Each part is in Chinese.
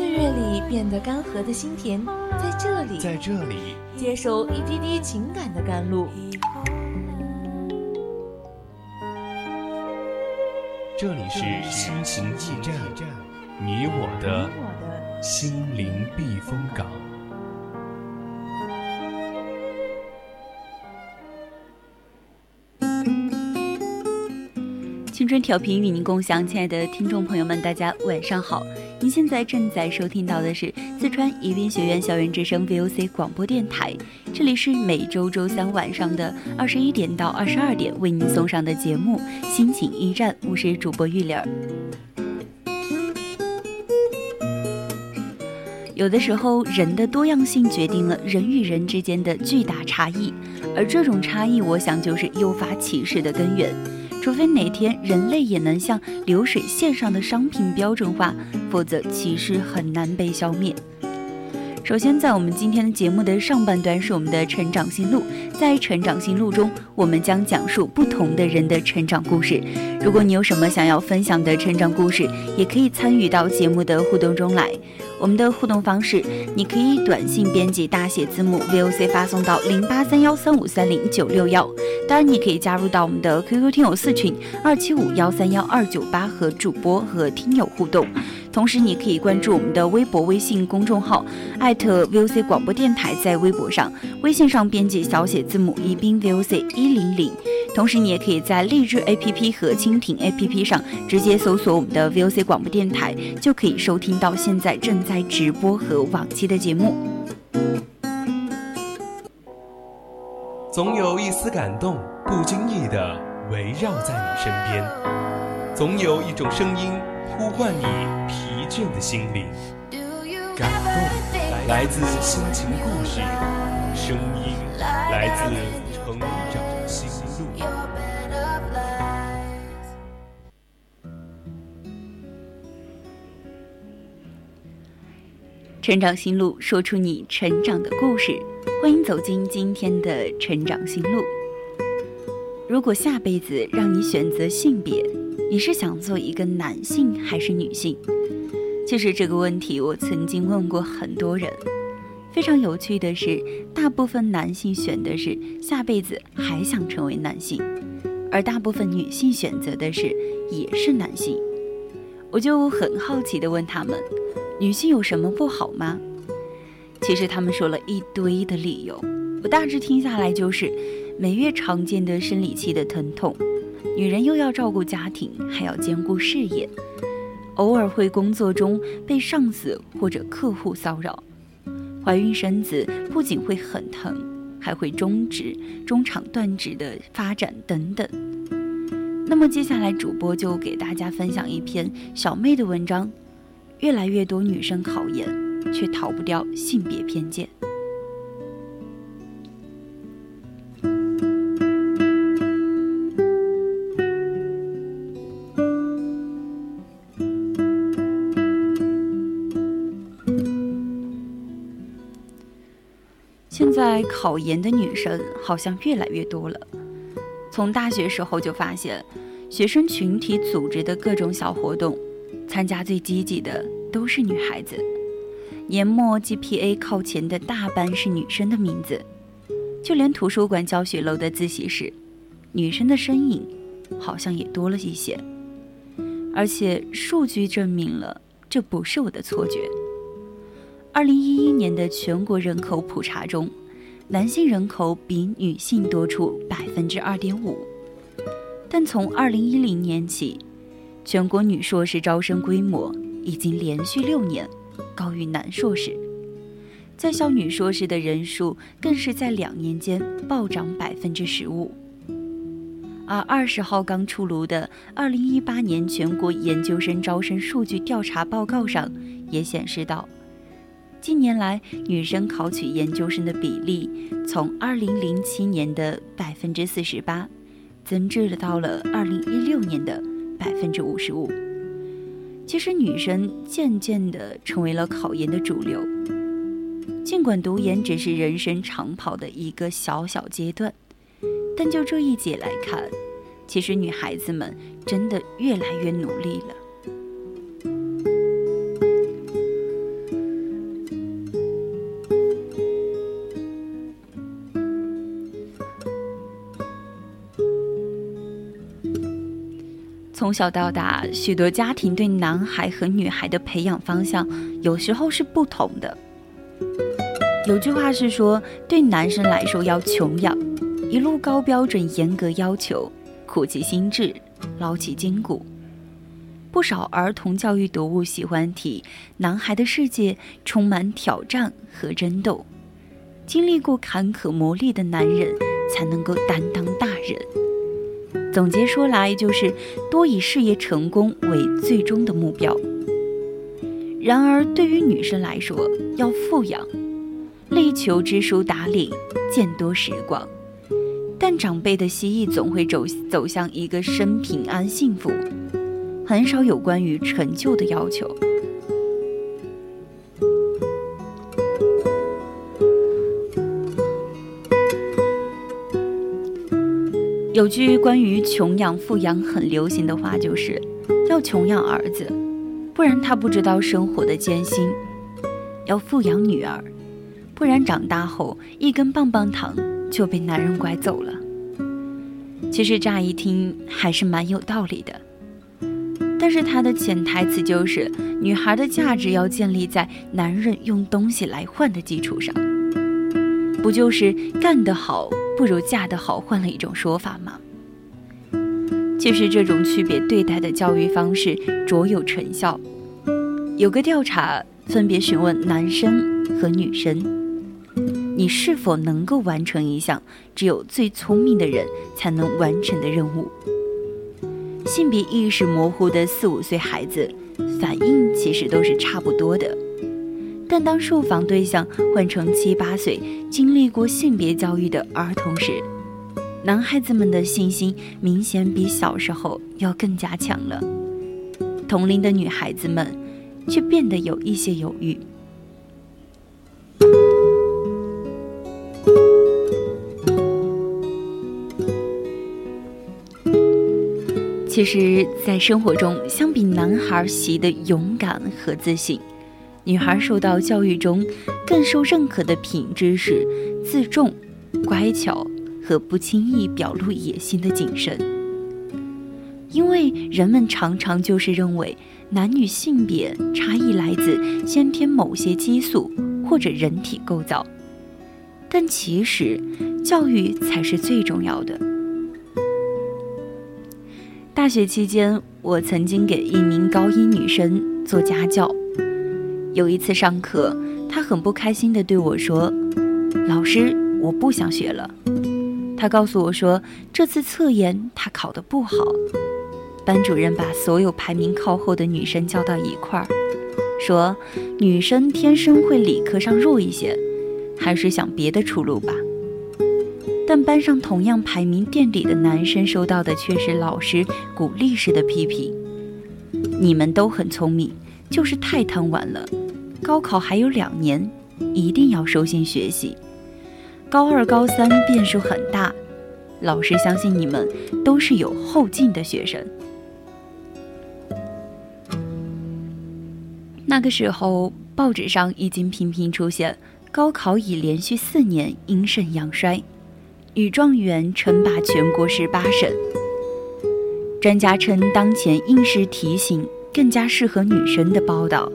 岁月里变得干涸的心田，在这里，在这里接受一滴滴情感的甘露。这里是心情驿站，你我的心灵避风港。青春调频与您共享，亲爱的听众朋友们，大家晚上好！您现在正在收听到的是四川宜宾学院校园之声 VOC 广播电台，这里是每周周三晚上的二十一点到二十二点为您送上的节目《心情驿站》，我是主播玉玲儿。有的时候，人的多样性决定了人与人之间的巨大差异，而这种差异，我想就是诱发歧视的根源。除非哪天人类也能像流水线上的商品标准化，否则歧视很难被消灭。首先，在我们今天的节目的上半段是我们的成长心路，在成长心路中，我们将讲述不同的人的成长故事。如果你有什么想要分享的成长故事，也可以参与到节目的互动中来。我们的互动方式，你可以短信编辑大写字母 VOC 发送到零八三幺三五三零九六幺。当然，你可以加入到我们的 QQ 听友四群二七五幺三幺二九八和主播和听友互动。同时，你可以关注我们的微博、微信公众号艾特 VOC 广播电台，在微博上、微信上编辑小写字母宜宾 VOC 一零零。同时，你也可以在荔枝 APP 和蜻蜓 APP 上直接搜索我们的 VOC 广播电台，就可以收听到现在正在直播和往期的节目。总有一丝感动，不经意的围绕在你身边；总有一种声音呼唤你倦的心灵。感动来自心情故事，声音来自成长心路。成长心路，说出你成长的故事。欢迎走进今天的成长心路。如果下辈子让你选择性别，你是想做一个男性还是女性？其实这个问题我曾经问过很多人。非常有趣的是，大部分男性选的是下辈子还想成为男性，而大部分女性选择的是也是男性。我就很好奇地问他们：女性有什么不好吗？其实他们说了一堆的理由，我大致听下来就是：每月常见的生理期的疼痛，女人又要照顾家庭，还要兼顾事业，偶尔会工作中被上司或者客户骚扰。怀孕生子不仅会很疼，还会终止、中场断指的发展等等。那么接下来主播就给大家分享一篇小妹的文章：越来越多女生考研，却逃不掉性别偏见。在考研的女生好像越来越多了。从大学时候就发现，学生群体组织的各种小活动，参加最积极的都是女孩子。年末 GPA 靠前的大半是女生的名字，就连图书馆教学楼的自习室，女生的身影好像也多了一些。而且数据证明了，这不是我的错觉。二零一一年的全国人口普查中，男性人口比女性多出百分之二点五。但从二零一零年起，全国女硕士招生规模已经连续六年高于男硕士，在校女硕士的人数更是在两年间暴涨百分之十五。而二十号刚出炉的二零一八年全国研究生招生数据调查报告上也显示到，近年来女生考取研究生的比例从二零零七年的百分之四十八，增至了到了二零一六年的百分之五十五。其实，女生渐渐地成为了考研的主流。尽管读研只是人生长跑的一个小小阶段。但就这一节来看，其实女孩子们真的越来越努力了。从小到大，许多家庭对男孩和女孩的培养方向有时候是不同的。有句话是说，对男生来说要穷养。一路高标准、严格要求，苦其心志，劳其筋骨。不少儿童教育读物喜欢提，男孩的世界充满挑战和争斗，经历过坎坷磨砺的男人才能够担当大人。总结说来，就是多以事业成功为最终的目标。然而，对于女生来说，要富养，力求知书达理，见多识广。但长辈的希冀总会走走向一个生平安幸福，很少有关于成就的要求。有句关于穷养富养很流行的话，就是要穷养儿子，不然他不知道生活的艰辛；要富养女儿，不然长大后一根棒棒糖。就被男人拐走了。其实乍一听还是蛮有道理的，但是它的潜台词就是，女孩的价值要建立在男人用东西来换的基础上。不就是干得好不如嫁得好，换了一种说法吗？其实这种区别对待的教育方式卓有成效。有个调查分别询问男生和女生。你是否能够完成一项只有最聪明的人才能完成的任务？性别意识模糊的四五岁孩子反应其实都是差不多的，但当受访对象换成七八岁经历过性别教育的儿童时，男孩子们的信心明显比小时候要更加强了，同龄的女孩子们却变得有一些犹豫。其实，在生活中，相比男孩习得勇敢和自信，女孩受到教育中更受认可的品质是自重、乖巧和不轻易表露野心的谨慎。因为人们常常就是认为男女性别差异来自先天某些激素或者人体构造，但其实教育才是最重要的。大学期间，我曾经给一名高一女生做家教。有一次上课，她很不开心地对我说：“老师，我不想学了。”她告诉我说，这次测验她考得不好。班主任把所有排名靠后的女生叫到一块儿，说：“女生天生会理科上弱一些，还是想别的出路吧。”但班上同样排名垫底的男生收到的却是老师鼓励式的批评：“你们都很聪明，就是太贪玩了。高考还有两年，一定要收心学习。高二、高三变数很大，老师相信你们都是有后劲的学生。”那个时候，报纸上已经频频出现高考已连续四年阴盛阳衰。女状元称霸全国十八省。专家称，当前应试题型更加适合女生的报道。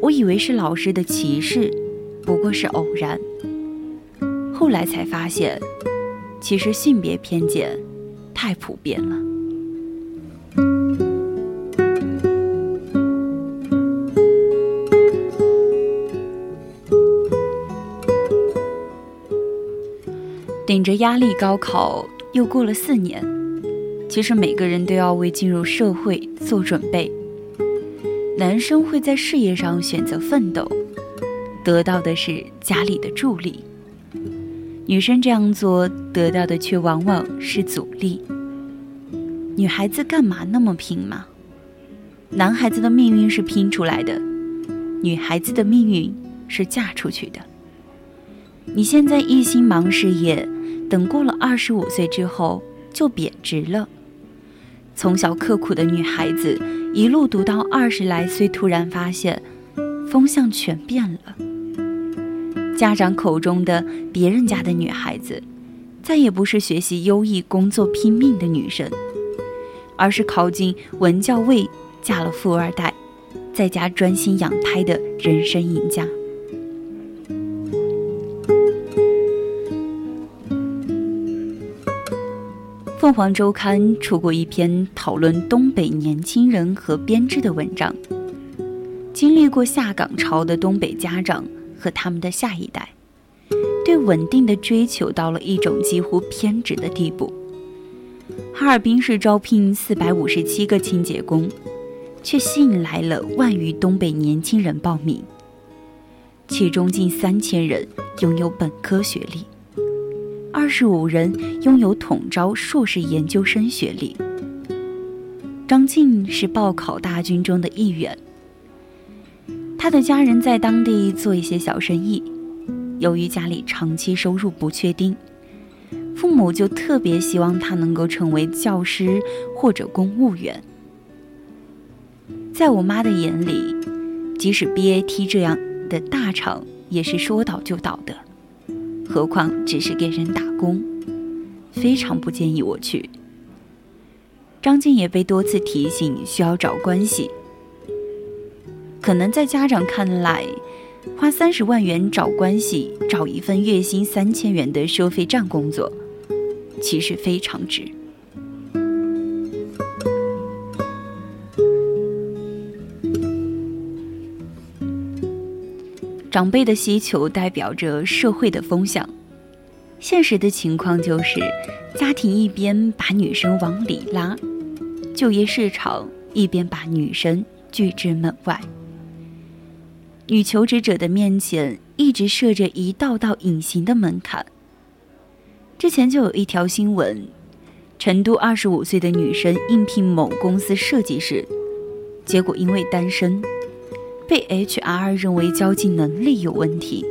我以为是老师的歧视，不过是偶然。后来才发现，其实性别偏见太普遍了。顶着压力高考，又过了四年，其实每个人都要为进入社会做准备。男生会在事业上选择奋斗，得到的是家里的助力；女生这样做，得到的却往往是阻力。女孩子干嘛那么拼嘛？男孩子的命运是拼出来的，女孩子的命运是嫁出去的。你现在一心忙事业，等过了二十五岁之后就贬值了。从小刻苦的女孩子，一路读到二十来岁，突然发现风向全变了。家长口中的别人家的女孩子，再也不是学习优异、工作拼命的女生，而是考进文教卫。嫁了富二代，在家专心养胎的人生赢家。凤凰周刊出过一篇讨论东北年轻人和编制的文章。经历过下岗潮的东北家长和他们的下一代，对稳定的追求到了一种几乎偏执的地步。哈尔滨市招聘四百五十七个清洁工。却吸引来了万余东北年轻人报名，其中近三千人拥有本科学历，二十五人拥有统招硕士研究生学历。张静是报考大军中的一员，他的家人在当地做一些小生意，由于家里长期收入不确定，父母就特别希望他能够成为教师或者公务员。在我妈的眼里，即使 BAT 这样的大厂也是说倒就倒的，何况只是给人打工，非常不建议我去。张静也被多次提醒需要找关系，可能在家长看来，花三十万元找关系，找一份月薪三千元的收费站工作，其实非常值。长辈的需求代表着社会的风向，现实的情况就是，家庭一边把女生往里拉，就业市场一边把女生拒之门外。女求职者的面前一直设着一道道隐形的门槛。之前就有一条新闻，成都二十五岁的女生应聘某公司设计师，结果因为单身。被 HR 认为交际能力有问题，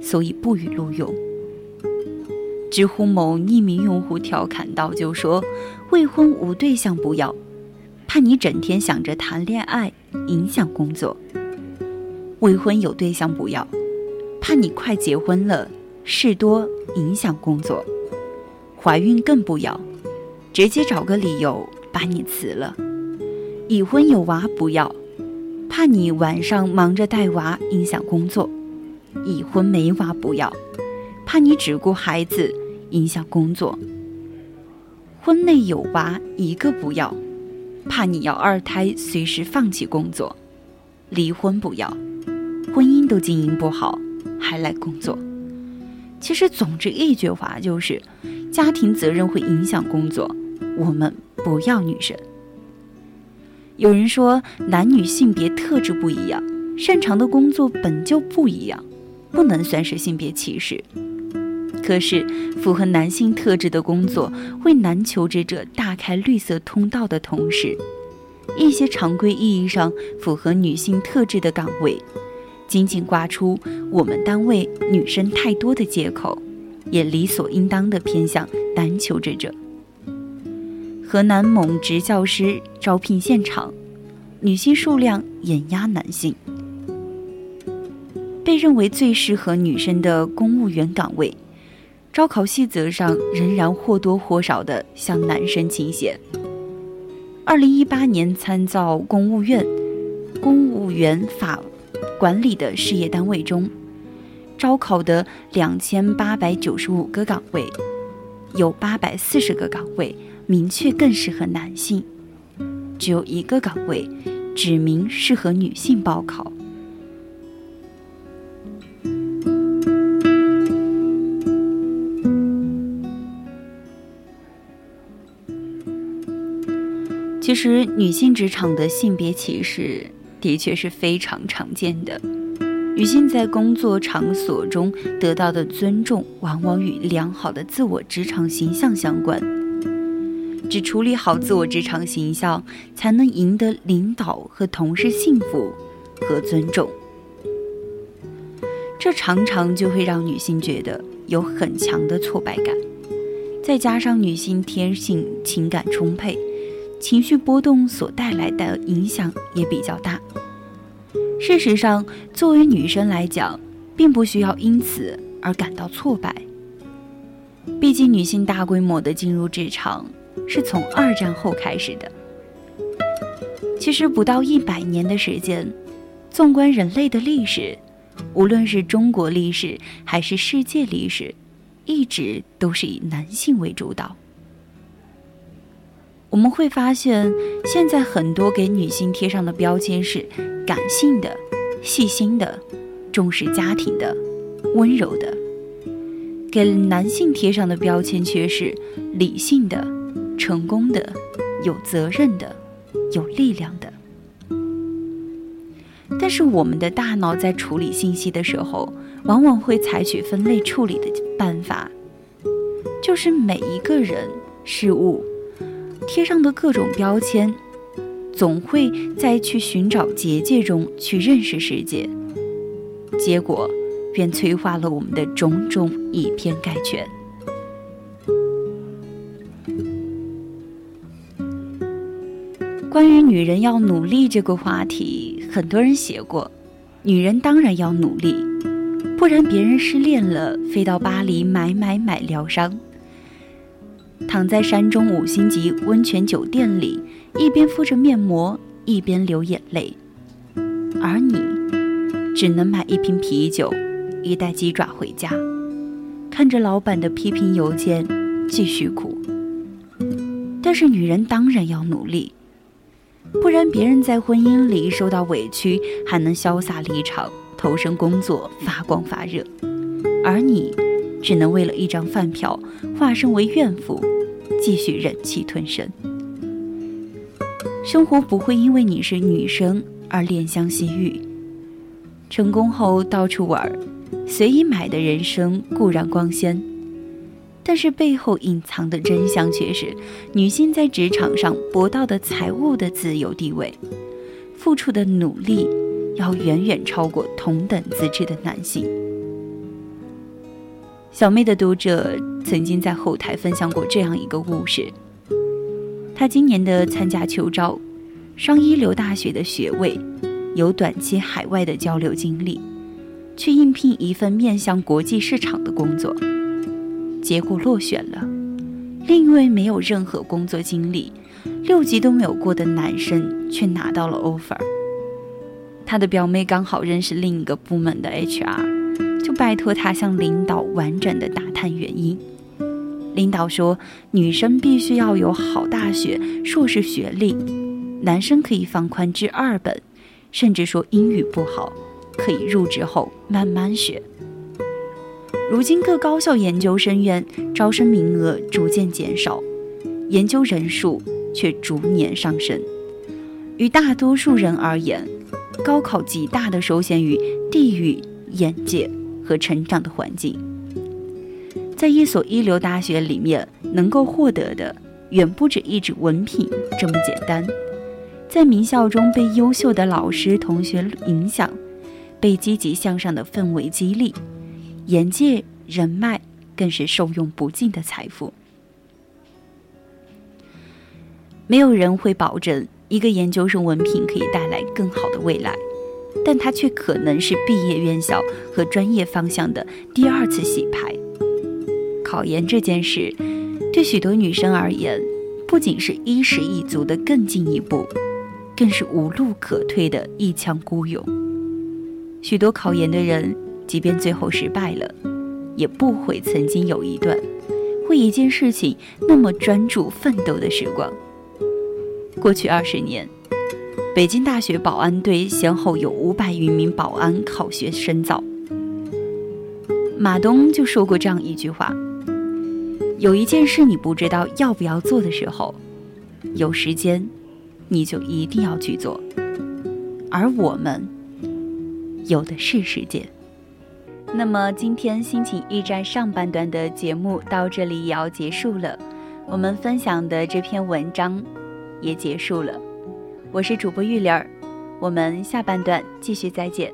所以不予录用。知乎某匿名用户调侃道：“就说未婚无对象不要，怕你整天想着谈恋爱影响工作；未婚有对象不要，怕你快结婚了事多影响工作；怀孕更不要，直接找个理由把你辞了；已婚有娃不要。”怕你晚上忙着带娃影响工作，已婚没娃不要；怕你只顾孩子影响工作，婚内有娃一个不要；怕你要二胎随时放弃工作，离婚不要；婚姻都经营不好还来工作。其实，总之一句话就是：家庭责任会影响工作，我们不要女生。有人说，男女性别特质不一样，擅长的工作本就不一样，不能算是性别歧视。可是，符合男性特质的工作，为男求职者大开绿色通道的同时，一些常规意义上符合女性特质的岗位，仅仅挂出“我们单位女生太多”的借口，也理所应当的偏向男求职者。河南某职教师招聘现场，女性数量碾压男性。被认为最适合女生的公务员岗位，招考细则上仍然或多或少的向男生倾斜。二零一八年参照公务院公务员法管理的事业单位中，招考的两千八百九十五个岗位，有八百四十个岗位。明确更适合男性，只有一个岗位指明适合女性报考。其实，女性职场的性别歧视的确是非常常见的。女性在工作场所中得到的尊重，往往与良好的自我职场形象相关。只处理好自我职场形象，才能赢得领导和同事幸福和尊重。这常常就会让女性觉得有很强的挫败感。再加上女性天性情感充沛，情绪波动所带来的影响也比较大。事实上，作为女生来讲，并不需要因此而感到挫败。毕竟，女性大规模的进入职场是从二战后开始的。其实不到一百年的时间，纵观人类的历史，无论是中国历史还是世界历史，一直都是以男性为主导。我们会发现，现在很多给女性贴上的标签是感性的、细心的、重视家庭的、温柔的；给男性贴上的标签却是理性的、成功的、有责任的、有力量的。但是，我们的大脑在处理信息的时候，往往会采取分类处理的办法，就是每一个人、事物。贴上的各种标签，总会在去寻找结界中去认识世界，结果便催化了我们的种种以偏概全。关于女人要努力这个话题，很多人写过，女人当然要努力，不然别人失恋了，飞到巴黎买买买疗伤。躺在山中五星级温泉酒店里，一边敷着面膜，一边流眼泪，而你只能买一瓶啤酒，一袋鸡爪回家，看着老板的批评邮件，继续哭。但是女人当然要努力，不然别人在婚姻里受到委屈，还能潇洒离场，投身工作，发光发热，而你只能为了一张饭票，化身为怨妇。继续忍气吞声。生活不会因为你是女生而怜香惜玉。成功后到处玩，随意买的人生固然光鲜，但是背后隐藏的真相却是，女性在职场上博到的财务的自由地位，付出的努力要远远超过同等资质的男性。小妹的读者曾经在后台分享过这样一个故事：她今年的参加秋招，上一流大学的学位，有短期海外的交流经历，去应聘一份面向国际市场的工作，结果落选了。另一位没有任何工作经历，六级都没有过的男生却拿到了 offer。他的表妹刚好认识另一个部门的 HR。就拜托他向领导完整的打探原因。领导说，女生必须要有好大学、硕士学历，男生可以放宽至二本，甚至说英语不好，可以入职后慢慢学。如今各高校研究生院招生名额逐渐减少，研究人数却逐年上升。于大多数人而言，高考极大的受限于地域、眼界。和成长的环境，在一所一流大学里面，能够获得的远不止一纸文凭这么简单。在名校中被优秀的老师、同学影响，被积极向上的氛围激励，眼界、人脉更是受用不尽的财富。没有人会保证一个研究生文凭可以带来更好的未来。但它却可能是毕业院校和专业方向的第二次洗牌。考研这件事，对许多女生而言，不仅是衣食一足的更进一步，更是无路可退的一腔孤勇。许多考研的人，即便最后失败了，也不会曾经有一段为一件事情那么专注奋斗的时光。过去二十年。北京大学保安队先后有五百余名保安考学深造。马东就说过这样一句话：“有一件事你不知道要不要做的时候，有时间你就一定要去做。而我们有的是时间。那么今天心情驿站上半段的节目到这里也要结束了，我们分享的这篇文章也结束了。我是主播玉玲儿，我们下半段继续再见。